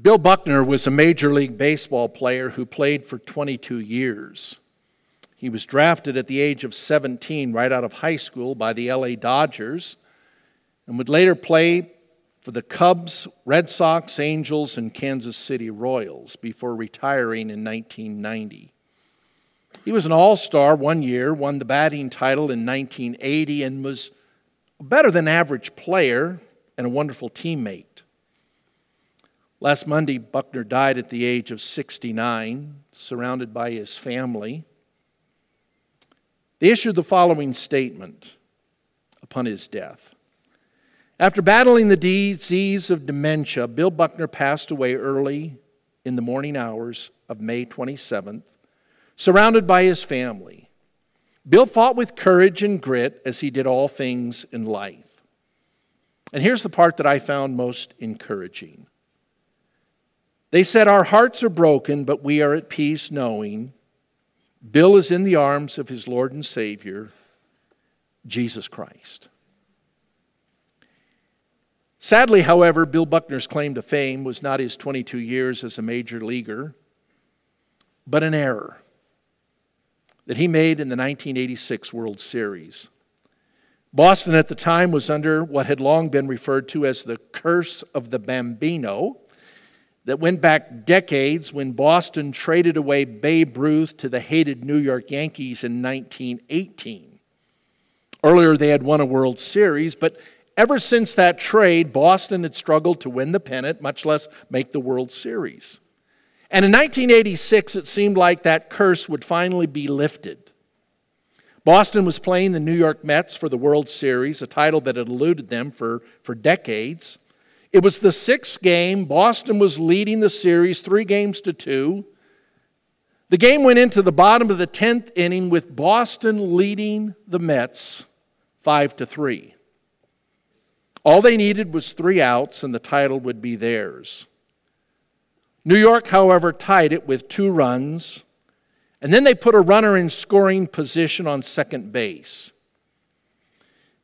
Bill Buckner was a Major League Baseball player who played for 22 years. He was drafted at the age of 17 right out of high school by the LA Dodgers and would later play for the Cubs, Red Sox, Angels, and Kansas City Royals before retiring in 1990. He was an all star one year, won the batting title in 1980, and was a better than average player and a wonderful teammate. Last Monday, Buckner died at the age of 69, surrounded by his family. They issued the following statement upon his death. After battling the disease of dementia, Bill Buckner passed away early in the morning hours of May 27th, surrounded by his family. Bill fought with courage and grit as he did all things in life. And here's the part that I found most encouraging. They said, Our hearts are broken, but we are at peace knowing Bill is in the arms of his Lord and Savior, Jesus Christ. Sadly, however, Bill Buckner's claim to fame was not his 22 years as a major leaguer, but an error that he made in the 1986 World Series. Boston at the time was under what had long been referred to as the curse of the Bambino that went back decades when Boston traded away Babe Ruth to the hated New York Yankees in 1918. Earlier, they had won a World Series, but ever since that trade, Boston had struggled to win the pennant, much less make the World Series. And in 1986, it seemed like that curse would finally be lifted. Boston was playing the New York Mets for the World Series, a title that had eluded them for, for decades. It was the sixth game. Boston was leading the series three games to two. The game went into the bottom of the 10th inning with Boston leading the Mets 5 to 3. All they needed was three outs and the title would be theirs. New York, however, tied it with two runs, and then they put a runner in scoring position on second base.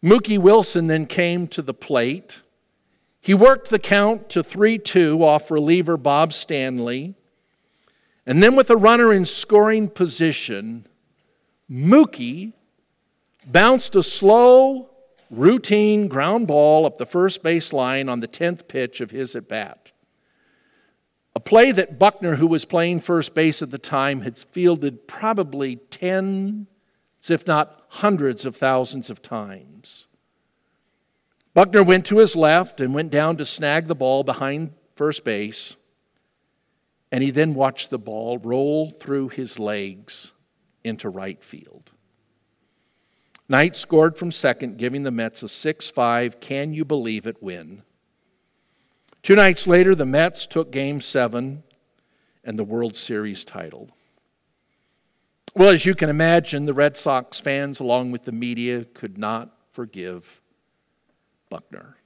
Mookie Wilson then came to the plate. He worked the count to 3 2 off reliever Bob Stanley. And then, with a runner in scoring position, Mookie bounced a slow, routine ground ball up the first base line on the 10th pitch of his at bat. A play that Buckner, who was playing first base at the time, had fielded probably tens, if not hundreds of thousands of times. Buckner went to his left and went down to snag the ball behind first base. And he then watched the ball roll through his legs into right field. Knight scored from second, giving the Mets a 6 5, can you believe it, win. Two nights later, the Mets took game seven and the World Series title. Well, as you can imagine, the Red Sox fans, along with the media, could not forgive Buckner.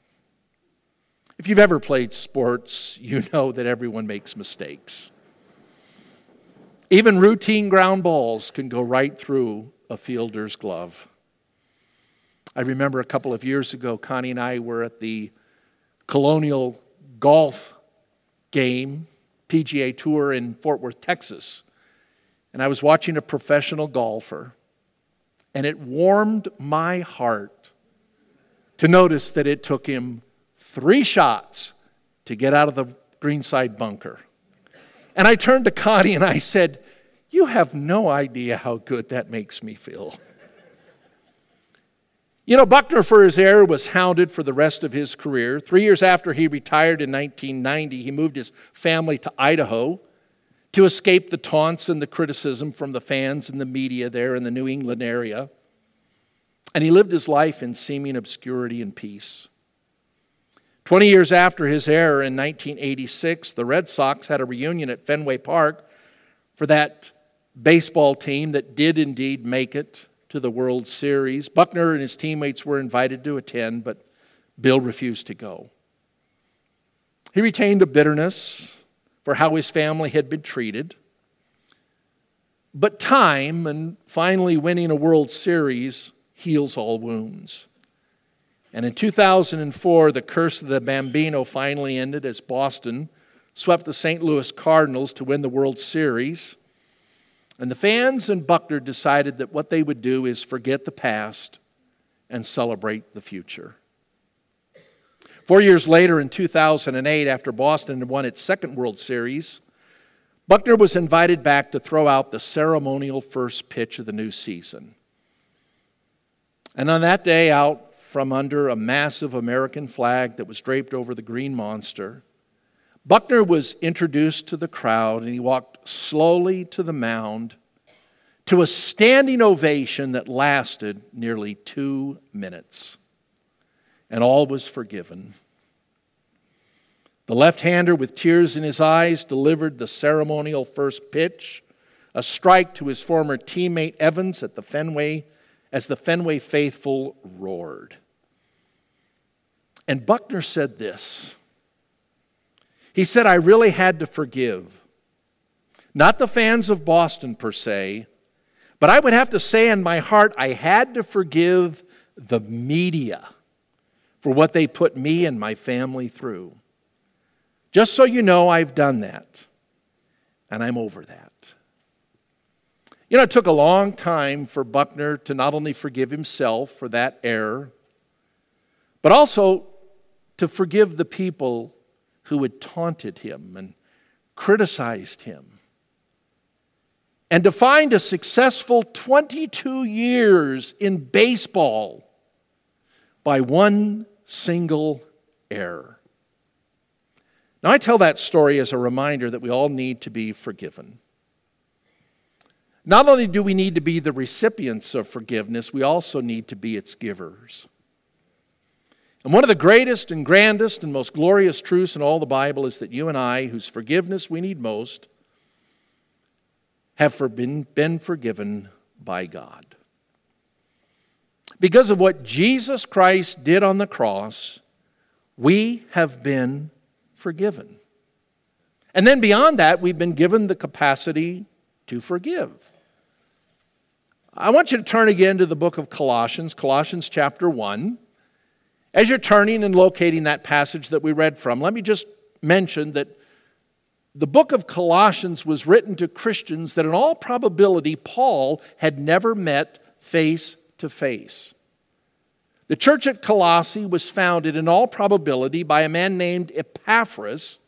If you've ever played sports, you know that everyone makes mistakes. Even routine ground balls can go right through a fielder's glove. I remember a couple of years ago, Connie and I were at the Colonial Golf game, PGA Tour in Fort Worth, Texas. And I was watching a professional golfer, and it warmed my heart to notice that it took him three shots to get out of the greenside bunker. And I turned to Connie and I said, You have no idea how good that makes me feel. You know, Buckner, for his error, was hounded for the rest of his career. Three years after he retired in 1990, he moved his family to Idaho to escape the taunts and the criticism from the fans and the media there in the New England area. And he lived his life in seeming obscurity and peace. Twenty years after his error in 1986, the Red Sox had a reunion at Fenway Park for that baseball team that did indeed make it to the World Series. Buckner and his teammates were invited to attend, but Bill refused to go. He retained a bitterness for how his family had been treated. But time and finally winning a World Series heals all wounds. And in 2004, the curse of the Bambino finally ended as Boston swept the St. Louis Cardinals to win the World Series. And the fans and Buckner decided that what they would do is forget the past and celebrate the future. Four years later, in 2008, after Boston had won its second World Series, Buckner was invited back to throw out the ceremonial first pitch of the new season. And on that day, out from under a massive American flag that was draped over the green monster, Buckner was introduced to the crowd and he walked slowly to the mound to a standing ovation that lasted nearly two minutes. And all was forgiven. The left hander, with tears in his eyes, delivered the ceremonial first pitch, a strike to his former teammate Evans at the Fenway as the Fenway faithful roared. And Buckner said this he said, I really had to forgive. Not the fans of Boston per se, but I would have to say in my heart, I had to forgive the media for what they put me and my family through. Just so you know, I've done that, and I'm over that. You know, it took a long time for Buckner to not only forgive himself for that error, but also to forgive the people who had taunted him and criticized him. And to find a successful 22 years in baseball by one single error. Now, I tell that story as a reminder that we all need to be forgiven. Not only do we need to be the recipients of forgiveness, we also need to be its givers. And one of the greatest and grandest and most glorious truths in all the Bible is that you and I, whose forgiveness we need most, have been, been forgiven by God. Because of what Jesus Christ did on the cross, we have been forgiven. And then beyond that, we've been given the capacity to forgive. I want you to turn again to the book of Colossians, Colossians chapter 1. As you're turning and locating that passage that we read from, let me just mention that the book of Colossians was written to Christians that, in all probability, Paul had never met face to face. The church at Colossae was founded, in all probability, by a man named Epaphras,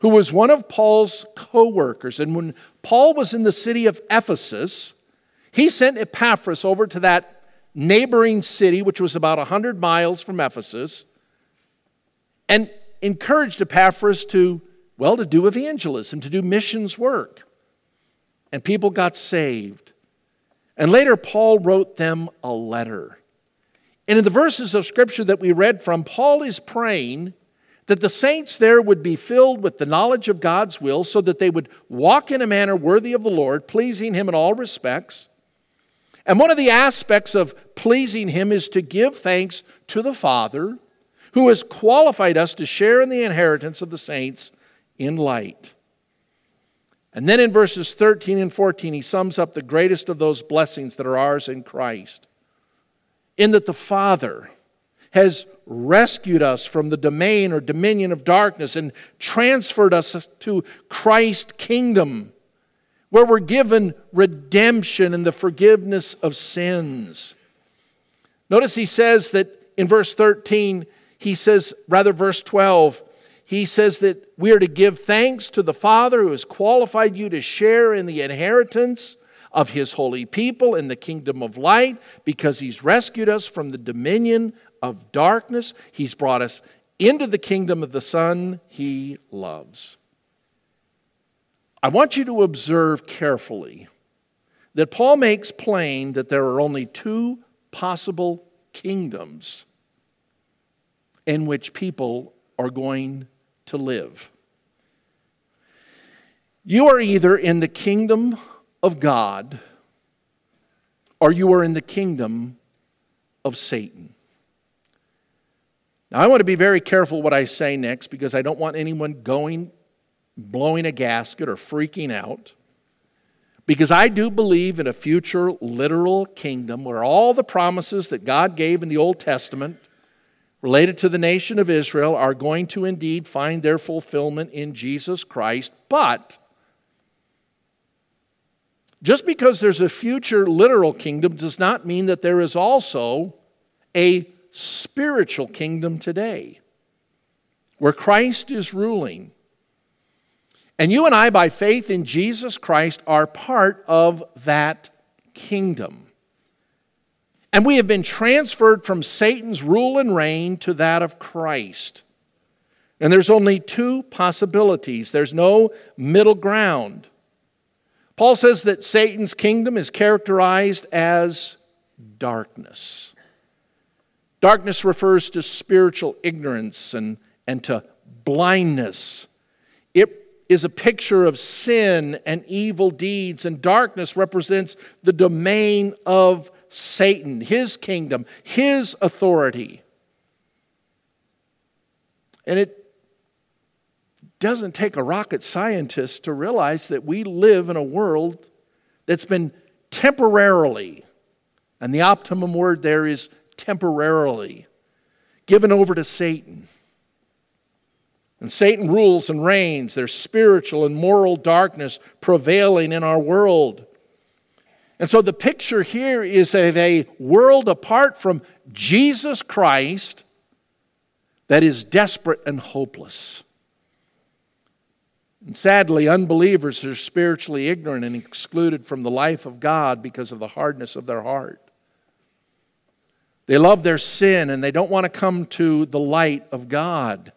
who was one of Paul's co workers. And when Paul was in the city of Ephesus, he sent Epaphras over to that neighboring city, which was about 100 miles from Ephesus, and encouraged Epaphras to, well, to do evangelism, to do missions work. And people got saved. And later, Paul wrote them a letter. And in the verses of scripture that we read from, Paul is praying that the saints there would be filled with the knowledge of God's will so that they would walk in a manner worthy of the Lord, pleasing Him in all respects and one of the aspects of pleasing Him is to give thanks to the Father who has qualified us to share in the inheritance of the saints in light. And then in verses 13 and 14, he sums up the greatest of those blessings that are ours in Christ. In that the Father has rescued us from the domain or dominion of darkness and transferred us to Christ's kingdom where we're given redemption and the forgiveness of sins. Notice he says that in verse 13, he says, rather, verse 12, he says that we are to give thanks to the Father who has qualified you to share in the inheritance of his holy people in the kingdom of light because he's rescued us from the dominion of darkness. He's brought us into the kingdom of the Son he loves. I want you to observe carefully that Paul makes plain that there are only two possible kingdoms in which people are going to live. You are either in the kingdom of God or you are in the kingdom of Satan. I want to be very careful what I say next because I don't want anyone going blowing a gasket or freaking out. Because I do believe in a future literal kingdom where all the promises that God gave in the Old Testament related to the nation of Israel are going to indeed find their fulfillment in Jesus Christ, but just because there's a future literal kingdom does not mean that there is also a spiritual kingdom today where Christ is ruling. And you and I, by faith in Jesus Christ, are part of that kingdom. And we have been transferred from Satan's rule and reign to that of Christ. And there's only two possibilities, there's no middle ground. Paul says that Satan's kingdom is characterized as darkness. Darkness refers to spiritual ignorance and, and to blindness. It is a picture of sin and evil deeds, and darkness represents the domain of Satan, his kingdom, his authority. And it doesn't take a rocket scientist to realize that we live in a world that's been temporarily, and the optimum word there is temporarily, given over to Satan. And Satan rules and reigns. There's spiritual and moral darkness prevailing in our world. And so the picture here is of a world apart from Jesus Christ that is desperate and hopeless. And sadly, unbelievers are spiritually ignorant and excluded from the life of God because of the hardness of their heart. They love their sin and they don't want to come to the light of God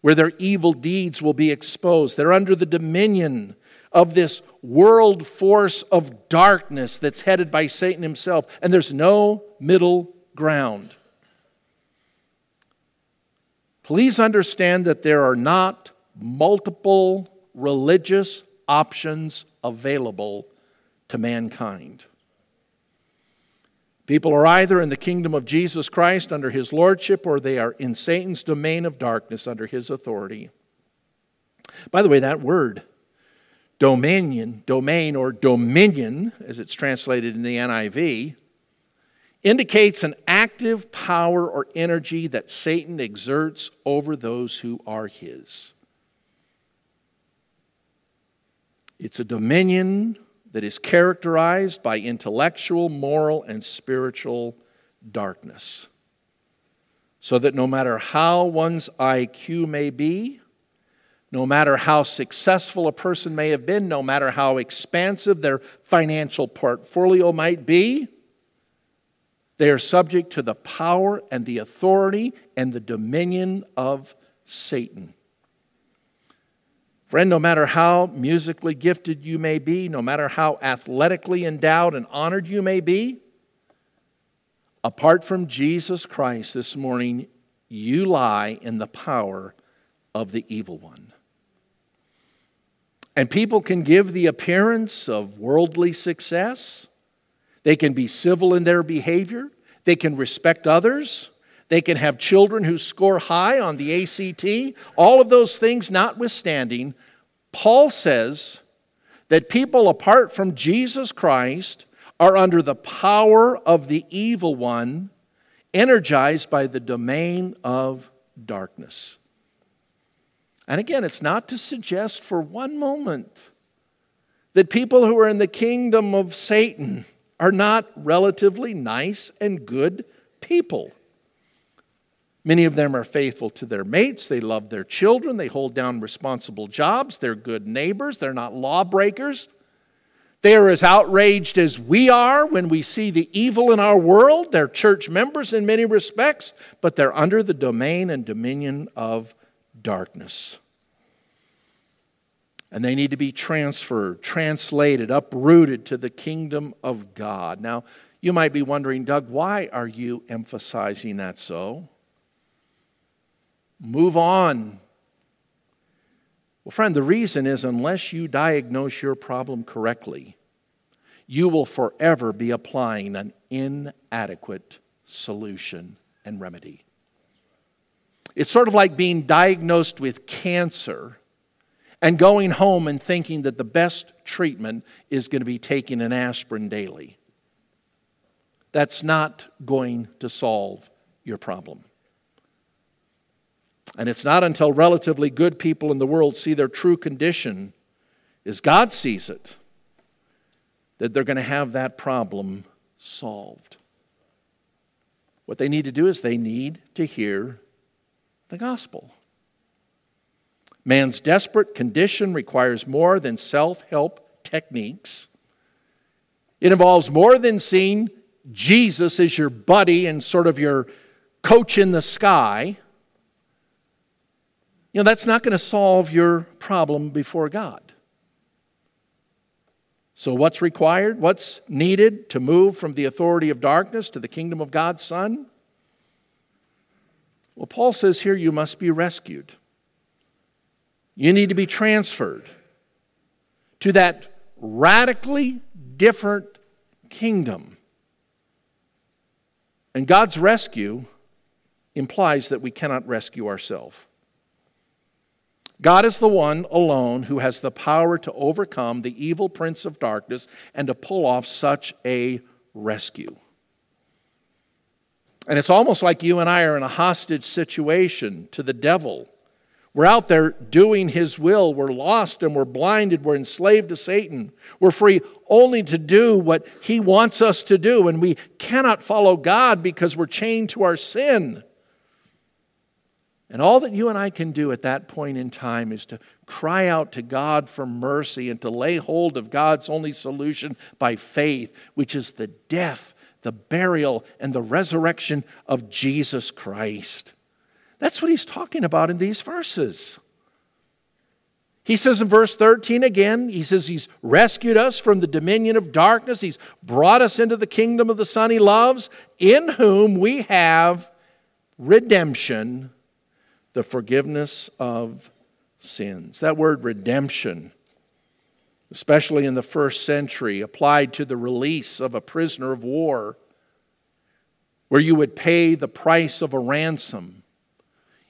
where their evil deeds will be exposed. They're under the dominion of this world force of darkness that's headed by Satan himself, and there's no middle ground. Please understand that there are not multiple religious options available to mankind. People are either in the kingdom of Jesus Christ under his lordship or they are in Satan's domain of darkness under his authority. By the way, that word, dominion, domain, or dominion, as it's translated in the NIV, indicates an active power or energy that Satan exerts over those who are his. It's a dominion that is characterized by intellectual, moral, and spiritual darkness. So that no matter how one's IQ may be, no matter how successful a person may have been, no matter how expansive their financial portfolio might be, they are subject to the power and the authority and the dominion of Satan. Friend, no matter how musically gifted you may be, no matter how athletically endowed and honored you may be, apart from Jesus Christ this morning, you lie in the power of the evil one. And people can give the appearance of worldly success. They can be civil in their behavior. They can respect others. They can have children who score high on the ACT. All of those things notwithstanding, Paul says that people apart from Jesus Christ are under the power of the evil one, energized by the domain of darkness. And again, it's not to suggest for one moment that people who are in the kingdom of Satan are not relatively nice and good people. Many of them are faithful to their mates. They love their children. They hold down responsible jobs. They're good neighbors. They're not lawbreakers. They are as outraged as we are when we see the evil in our world. They're church members in many respects, but they're under the domain and dominion of darkness. And they need to be transferred, translated, uprooted to the kingdom of God. Now, you might be wondering, Doug, why are you emphasizing that so? Move on. Well, friend, the reason is unless you diagnose your problem correctly, you will forever be applying an inadequate solution and remedy. It's sort of like being diagnosed with cancer and going home and thinking that the best treatment is going to be taking an aspirin daily. That's not going to solve your problem. And it's not until relatively good people in the world see their true condition, as God sees it, that they're going to have that problem solved. What they need to do is they need to hear the gospel. Man's desperate condition requires more than self help techniques. It involves more than seeing Jesus as your buddy and sort of your coach in the sky. You know, that's not going to solve your problem before God. So, what's required? What's needed to move from the authority of darkness to the kingdom of God's Son? Well, Paul says here you must be rescued. You need to be transferred to that radically different kingdom. And God's rescue implies that we cannot rescue ourselves. God is the one alone who has the power to overcome the evil prince of darkness and to pull off such a rescue. And it's almost like you and I are in a hostage situation to the devil we're out there doing His will. We're lost and we're blinded. We're enslaved to Satan. We're free only to do what He wants us to do. And we cannot follow God because we're chained to our sin. And all that you and I can do at that point in time is to cry out to God for mercy and to lay hold of God's only solution by faith, which is the death, the burial, and the resurrection of Jesus Christ. That's what he's talking about in these verses. He says in verse 13 again, he says he's rescued us from the dominion of darkness. He's brought us into the kingdom of the Son he loves, in whom we have redemption, the forgiveness of sins. That word redemption, especially in the first century, applied to the release of a prisoner of war, where you would pay the price of a ransom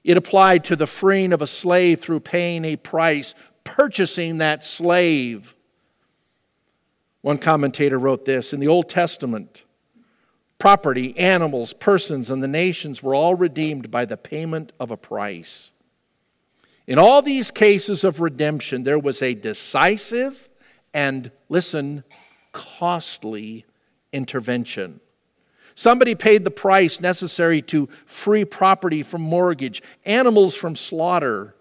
it applied to the freeing of a slave through paying a price, purchasing that slave. One commentator wrote this In the Old Testament, property, animals, persons, and the nations were all redeemed by the payment of a price. In all these cases of redemption, there was a decisive and, listen, costly intervention. Somebody paid the price necessary to free property from mortgage, animals from slaughter,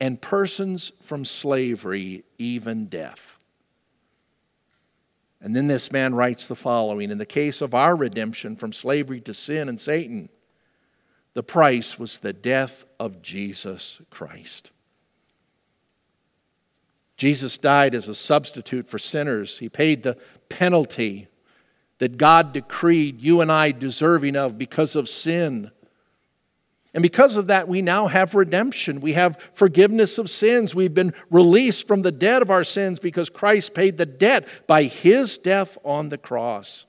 and persons from slavery, even death. And then this man writes the following In the case of our redemption from slavery to sin and Satan, the price was the death of Jesus Christ. Jesus died as a substitute for sinners. He paid the penalty that God decreed you and I deserving of because of sin. And because of that, we now have redemption. We have forgiveness of sins. We've been released from the debt of our sins because Christ paid the debt by his death on the cross.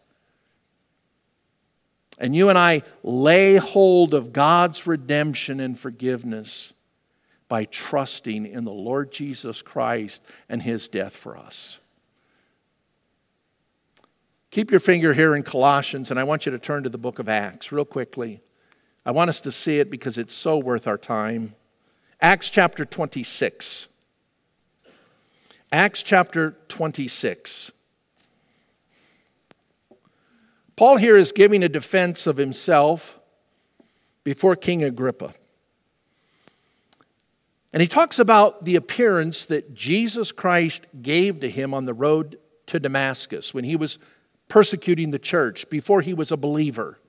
And you and I lay hold of God's redemption and forgiveness by trusting in the Lord Jesus Christ and his death for us. Keep your finger here in Colossians, and I want you to turn to the book of Acts real quickly. I want us to see it because it's so worth our time. Acts chapter 26. Acts chapter 26. Paul here is giving a defense of himself before King Agrippa. And he talks about the appearance that Jesus Christ gave to him on the road to Damascus when he was persecuting the church before he was a believer.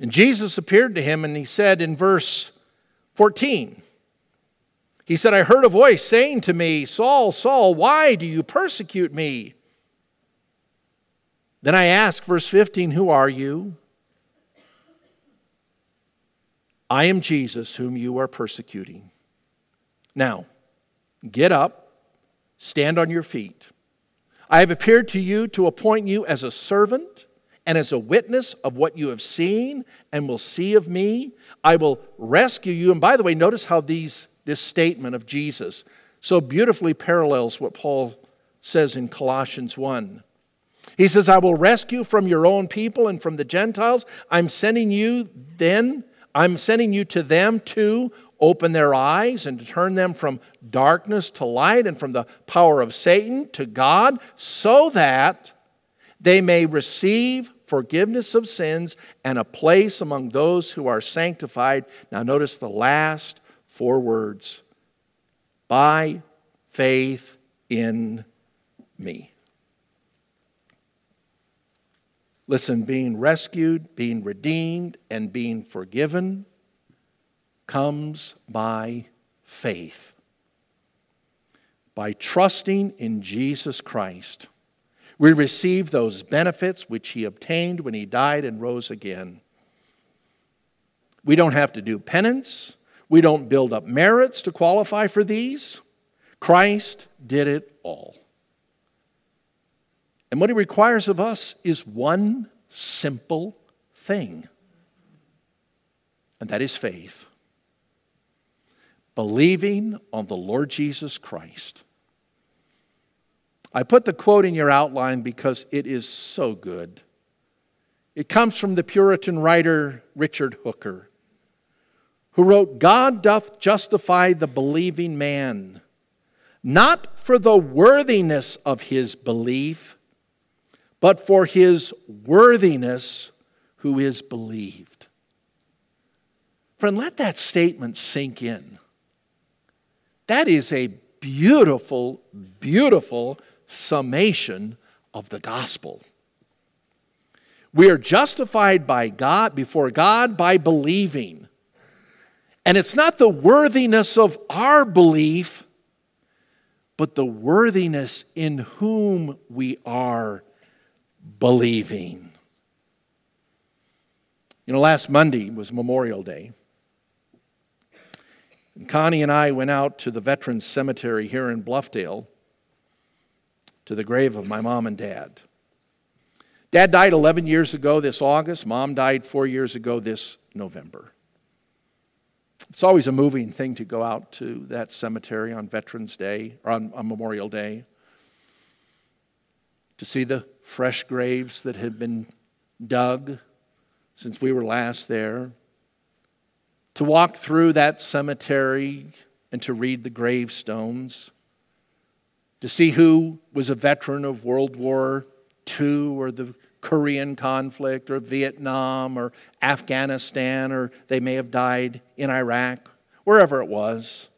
And Jesus appeared to him and he said in verse 14, He said, I heard a voice saying to me, Saul, Saul, why do you persecute me? Then I asked, verse 15, Who are you? I am Jesus, whom you are persecuting. Now, get up, stand on your feet. I have appeared to you to appoint you as a servant and as a witness of what you have seen and will see of me. I will rescue you. And by the way, notice how these, this statement of Jesus so beautifully parallels what Paul says in Colossians 1. He says, I will rescue from your own people and from the Gentiles. I'm sending you then I'm sending you to them to open their eyes and to turn them from darkness to light and from the power of Satan to God, so that they may receive forgiveness of sins and a place among those who are sanctified. Now, notice the last four words by faith in me. Listen, being rescued, being redeemed, and being forgiven comes by faith. By trusting in Jesus Christ, we receive those benefits which he obtained when he died and rose again. We don't have to do penance. We don't build up merits to qualify for these. Christ did it all. And what he requires of us is one simple thing, and that is faith. Believing on the Lord Jesus Christ. I put the quote in your outline because it is so good. It comes from the Puritan writer Richard Hooker, who wrote God doth justify the believing man, not for the worthiness of his belief but for his worthiness who is believed. Friend, let that statement sink in. That is a beautiful, beautiful summation of the gospel. We are justified by God, before God, by believing. And it's not the worthiness of our belief, but the worthiness in whom we are believing. You know, last Monday was Memorial Day. And Connie and I went out to the Veterans Cemetery here in Bluffdale to the grave of my mom and dad. Dad died 11 years ago this August. Mom died four years ago this November. It's always a moving thing to go out to that cemetery on Veterans Day or on, on Memorial Day to see the fresh graves that have been dug since we were last there, to walk through that cemetery and to read the gravestones, to see who was a veteran of World War II or the Korean conflict or Vietnam or Afghanistan, or they may have died in Iraq, wherever it was.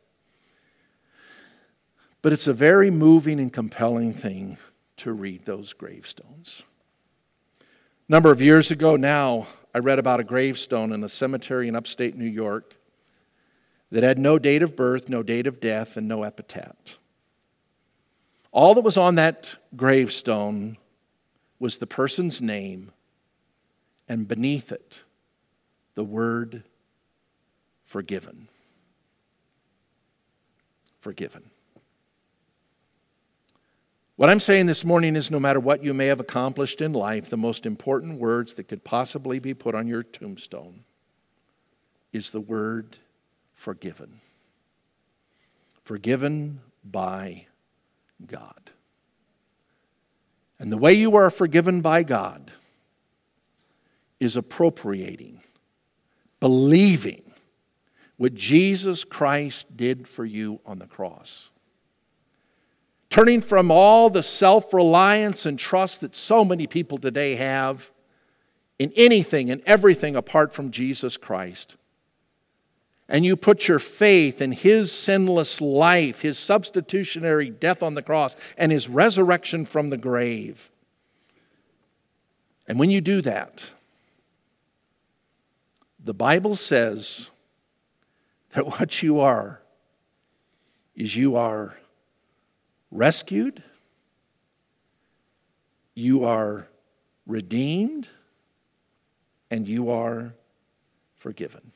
But it's a very moving and compelling thing to read those gravestones. A number of years ago now, I read about a gravestone in a cemetery in upstate New York that had no date of birth, no date of death, and no epitaph. All that was on that gravestone was the person's name, and beneath it, the word forgiven. Forgiven. What I'm saying this morning is no matter what you may have accomplished in life, the most important words that could possibly be put on your tombstone is the word forgiven. Forgiven by God. And the way you are forgiven by God is appropriating, believing what Jesus Christ did for you on the cross turning from all the self reliance and trust that so many people today have in anything and everything apart from Jesus Christ. And you put your faith in His sinless life, His substitutionary death on the cross, and His resurrection from the grave. And when you do that, the Bible says that what you are is you are rescued, you are redeemed, and you are forgiven.